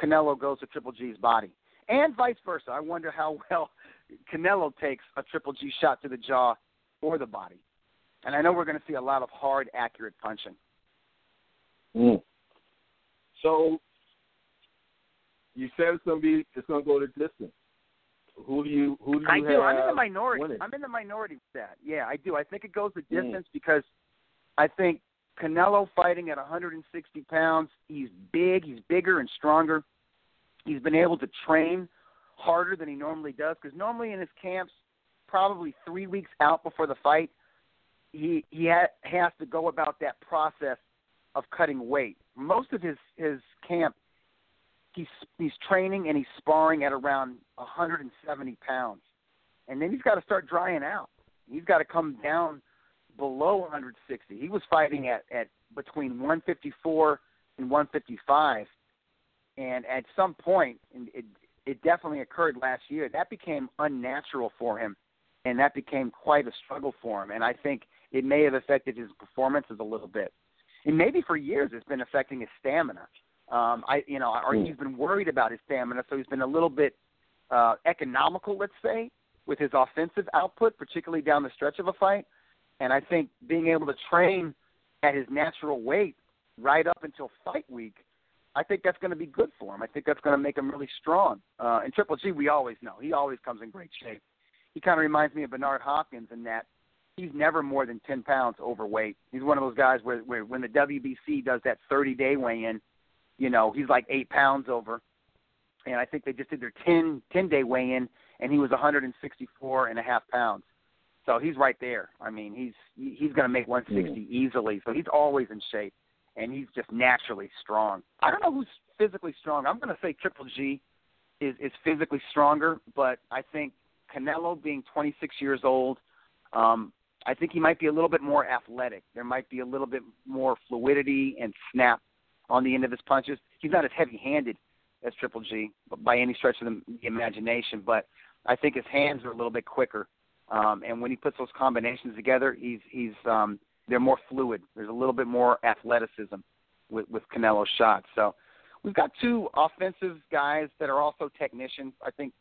Canelo goes to Triple G's body, and vice versa. I wonder how well Canelo takes a Triple G shot to the jaw or the body. And I know we're going to see a lot of hard, accurate punching. Mm. So you said it's going to be it's going to go the distance. Who do you who do you I do. I'm in the minority. winning? I'm in the minority with that. Yeah, I do. I think it goes the Mm. distance because I think Canelo fighting at 160 pounds, he's big, he's bigger and stronger. He's been able to train harder than he normally does because normally in his camps, probably three weeks out before the fight, he he ha- has to go about that process of cutting weight. Most of his his camp, he's he's training and he's sparring at around 170 pounds, and then he's got to start drying out. He's got to come down below 160. He was fighting at at between 154 and 155, and at some point, and it it definitely occurred last year. That became unnatural for him, and that became quite a struggle for him. And I think it may have affected his performances a little bit. And maybe for years it's been affecting his stamina. Um, I, you know, or Hmm. he's been worried about his stamina, so he's been a little bit uh, economical, let's say, with his offensive output, particularly down the stretch of a fight. And I think being able to train at his natural weight right up until fight week, I think that's going to be good for him. I think that's going to make him really strong. Uh, and Triple G, we always know he always comes in great shape. He kind of reminds me of Bernard Hopkins in that he's never more than ten pounds overweight. He's one of those guys where, where when the WBC does that 30 day weigh in, you know, he's like eight pounds over. And I think they just did their 10, 10 day weigh in, and he was 164 and a half pounds. So he's right there. I mean, he's he's going to make 160 easily. So he's always in shape, and he's just naturally strong. I don't know who's physically strong. I'm going to say Triple G is is physically stronger, but I think Canelo, being 26 years old, um, I think he might be a little bit more athletic. There might be a little bit more fluidity and snap on the end of his punches. He's not as heavy-handed as Triple G by any stretch of the imagination, but I think his hands are a little bit quicker. Um, and when he puts those combinations together, he's he's um, they're more fluid. There's a little bit more athleticism with with Canelo's shots. So we've got two offensive guys that are also technicians. I think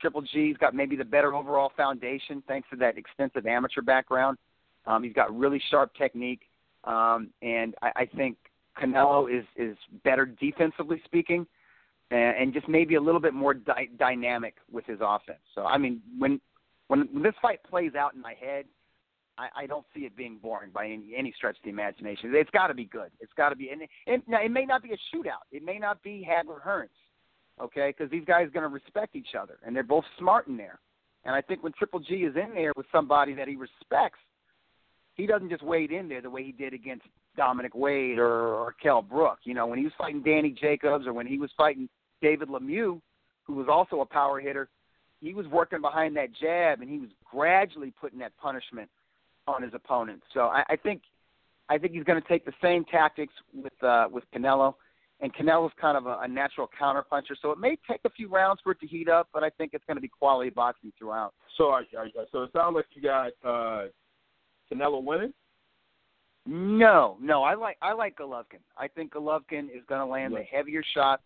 Triple G's got maybe the better overall foundation thanks to that extensive amateur background. Um, he's got really sharp technique, um, and I, I think Canelo is is better defensively speaking, and, and just maybe a little bit more dy- dynamic with his offense. So I mean, when when, this fight plays out in my head, I, I don't see it being boring by any, any stretch of the imagination. It's got to be good. It's got to be, and, and it may not be a shootout. It may not be Hagler Hearns, okay? Because these guys are going to respect each other, and they're both smart in there. And I think when Triple G is in there with somebody that he respects, he doesn't just wade in there the way he did against Dominic Wade or, or Kell Brook. You know, when he was fighting Danny Jacobs or when he was fighting David Lemieux, who was also a power hitter, he was working behind that jab and he was gradually putting that punishment on his opponent. So I, I think I think he's going to take the same tactics with uh, with Canelo, and Canelo's kind of a, a natural counterpuncher. So it may take a few rounds for it to heat up, but I think it's going to be quality boxing throughout. So, I, I, so it sounds like you got uh, Canelo winning. No, no, I like I like Golovkin. I think Golovkin is going to land yeah. the heavier shot,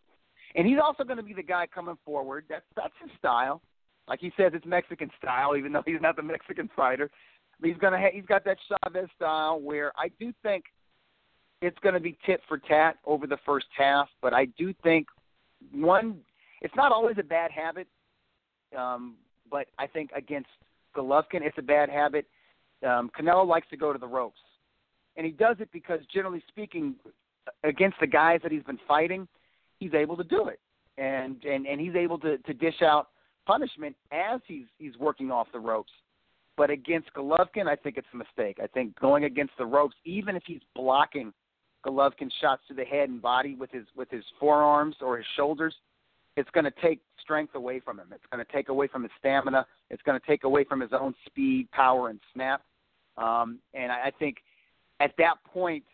and he's also going to be the guy coming forward. That's that's his style. Like he says, it's Mexican style, even though he's not the Mexican fighter. He's gonna ha- he's got that Chavez style where I do think it's going to be tit for tat over the first half, but I do think one it's not always a bad habit, um, but I think against Golovkin it's a bad habit. Um, Canelo likes to go to the ropes, and he does it because generally speaking, against the guys that he's been fighting, he's able to do it, and and and he's able to to dish out punishment as he's he's working off the ropes. But against Golovkin, I think it's a mistake. I think going against the ropes, even if he's blocking Golovkin's shots to the head and body with his with his forearms or his shoulders, it's going to take strength away from him. It's going to take away from his stamina. It's going to take away from his own speed, power, and snap. Um, and I, I think at that point,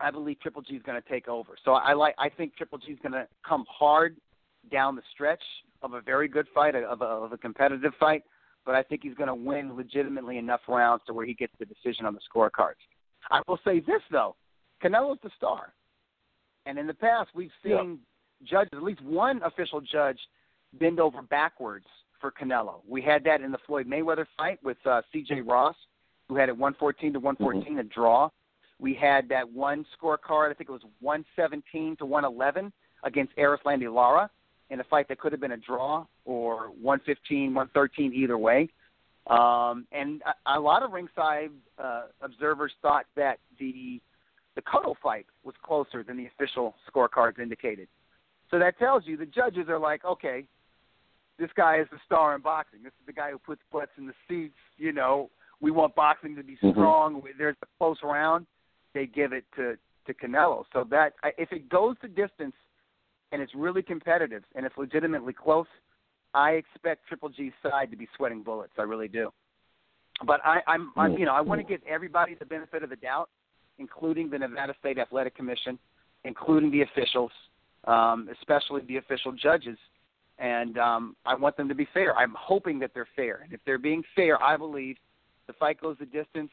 I believe Triple G is going to take over. So I like. I think Triple G is going to come hard down the stretch of a very good fight, of a, of a competitive fight but I think he's going to win legitimately enough rounds to where he gets the decision on the scorecards. I will say this though, Canelo's the star, and in the past we've seen yeah. judges, at least one official judge, bend over backwards for Canelo. We had that in the Floyd Mayweather fight with uh, C.J. Ross, who had it 114 to 114, mm-hmm. a draw. We had that one scorecard, I think it was 117 to 111 against Erislandy Lara in a fight that could have been a draw or 115, 113 either way. Um, and a, a lot of ringside uh, observers thought that the the Cotto fight was closer than the official scorecards indicated. So that tells you the judges are like, okay, this guy is the star in boxing. This is the guy who puts butts in the seats. You know, we want boxing to be mm-hmm. strong. Mm-hmm. There's a close round. They give it to to Canelo. So that if it goes the distance and it's really competitive and it's legitimately close, I expect Triple G's side to be sweating bullets. I really do. But I, I'm, I'm, you know, I want to give everybody the benefit of the doubt, including the Nevada State Athletic Commission, including the officials, um, especially the official judges, and um, I want them to be fair. I'm hoping that they're fair, and if they're being fair, I believe the fight goes the distance.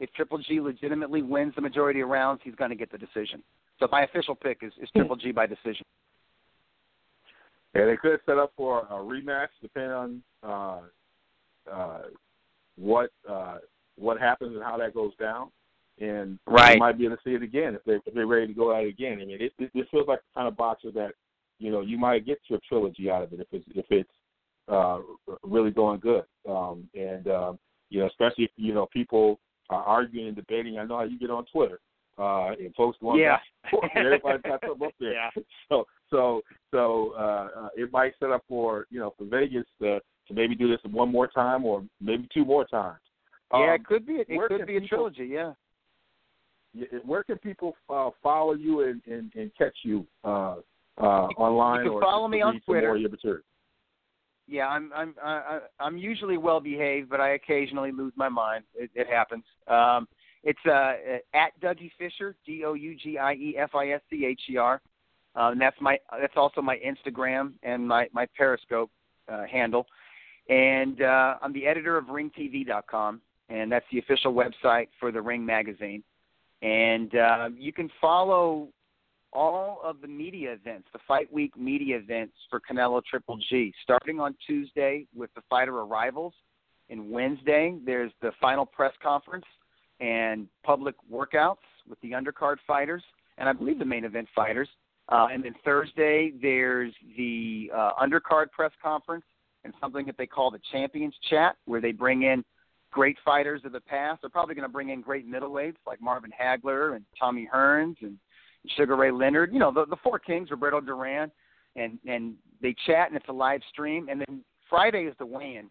If Triple G legitimately wins the majority of rounds, he's going to get the decision. So my official pick is, is Triple G by decision. Yeah, they could set up for a rematch depending on uh, uh, what uh, what happens and how that goes down. And right. you might be able to see it again if they if they're ready to go at it again. I mean, it, it, it feels like the kind of boxer that you know you might get your trilogy out of it if it's if it's uh, really going good. Um, and um, you know, especially if you know people are arguing and debating. I know how you get on Twitter uh, and folks going yeah. back and forth, and everybody's got something up there. yeah. So so so uh, uh, it might set up for you know for Vegas to to maybe do this one more time or maybe two more times. Yeah, um, it could be. It could be a people, trilogy. Yeah. Where can people uh, follow you and, and, and catch you uh, uh, online? You can or follow me on Twitter. Yeah, I'm I'm I, I'm usually well behaved, but I occasionally lose my mind. It, it happens. Um, it's uh, at Dougie Fischer, D O U G I E F I S C H E R. Uh, and that's my that's also my Instagram and my my Periscope uh, handle. And uh, I'm the editor of RingTV.com, and that's the official website for the Ring magazine. And uh, you can follow all of the media events, the Fight Week media events for Canelo Triple G, starting on Tuesday with the fighter arrivals, and Wednesday there's the final press conference and public workouts with the undercard fighters, and I believe the main event fighters. Uh, and then Thursday, there's the uh, undercard press conference and something that they call the Champions Chat, where they bring in great fighters of the past. They're probably going to bring in great middleweights like Marvin Hagler and Tommy Hearns and Sugar Ray Leonard. You know, the, the four kings, Roberto Duran. and and they chat, and it's a live stream. And then Friday is the weigh-in,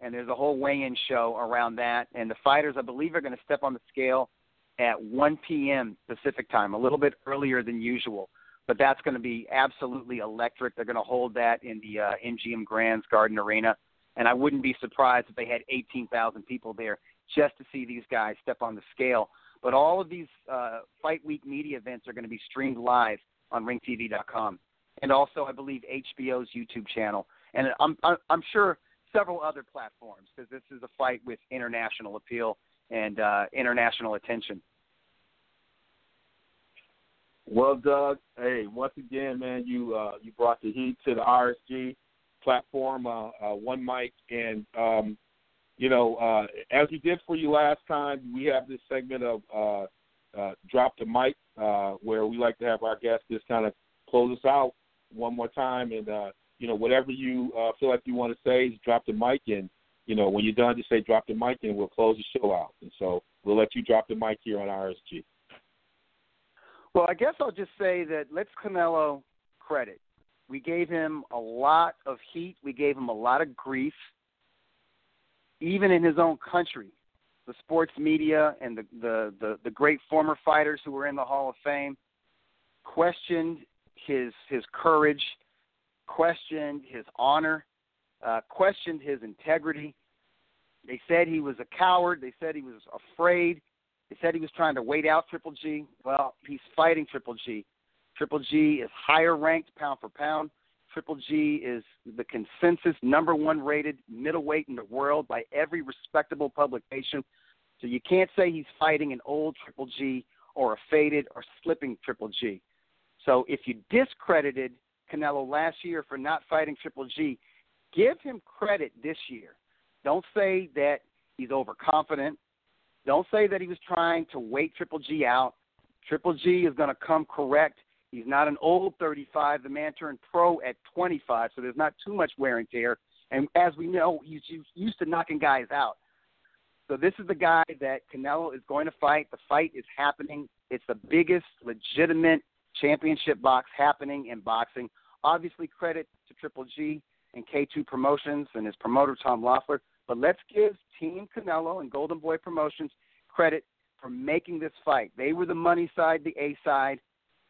and there's a whole weigh-in show around that. And the fighters, I believe, are going to step on the scale at 1 p.m. Pacific time, a little bit earlier than usual. But that's going to be absolutely electric. They're going to hold that in the uh, MGM Grand's Garden Arena, and I wouldn't be surprised if they had 18,000 people there just to see these guys step on the scale. But all of these uh, Fight Week media events are going to be streamed live on RingTV.com, and also I believe HBO's YouTube channel, and I'm I'm sure several other platforms because this is a fight with international appeal and uh, international attention. Well, Doug, hey, once again, man, you uh, you brought the heat to the RSG platform, uh, uh, one mic, and um, you know, uh, as we did for you last time, we have this segment of uh, uh, drop the mic, uh, where we like to have our guests just kind of close us out one more time, and uh, you know, whatever you uh, feel like you want to say, just drop the mic, and you know, when you're done, just say drop the mic, and we'll close the show out. And so we'll let you drop the mic here on RSG. Well, I guess I'll just say that let's Canelo credit. We gave him a lot of heat. We gave him a lot of grief, even in his own country. The sports media and the, the, the, the great former fighters who were in the Hall of Fame questioned his his courage, questioned his honor, uh, questioned his integrity. They said he was a coward. They said he was afraid. They said he was trying to wait out Triple G. Well, he's fighting Triple G. Triple G is higher ranked pound for pound. Triple G is the consensus number one rated middleweight in the world by every respectable publication. So you can't say he's fighting an old Triple G or a faded or slipping Triple G. So if you discredited Canelo last year for not fighting Triple G, give him credit this year. Don't say that he's overconfident. Don't say that he was trying to wait Triple G out. Triple G is going to come correct. He's not an old 35. The man turned pro at 25, so there's not too much wear and tear. And as we know, he's used to knocking guys out. So this is the guy that Canelo is going to fight. The fight is happening. It's the biggest legitimate championship box happening in boxing. Obviously, credit to Triple G and K2 Promotions and his promoter Tom Loeffler. But let's give Team Canelo and Golden Boy Promotions credit for making this fight. They were the money side, the A side.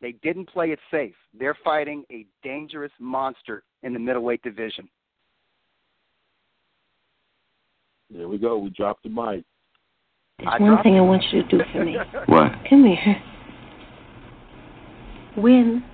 They didn't play it safe. They're fighting a dangerous monster in the middleweight division. There we go. We dropped the mic. There's I one thing I want you to do for me. what? Come here. Win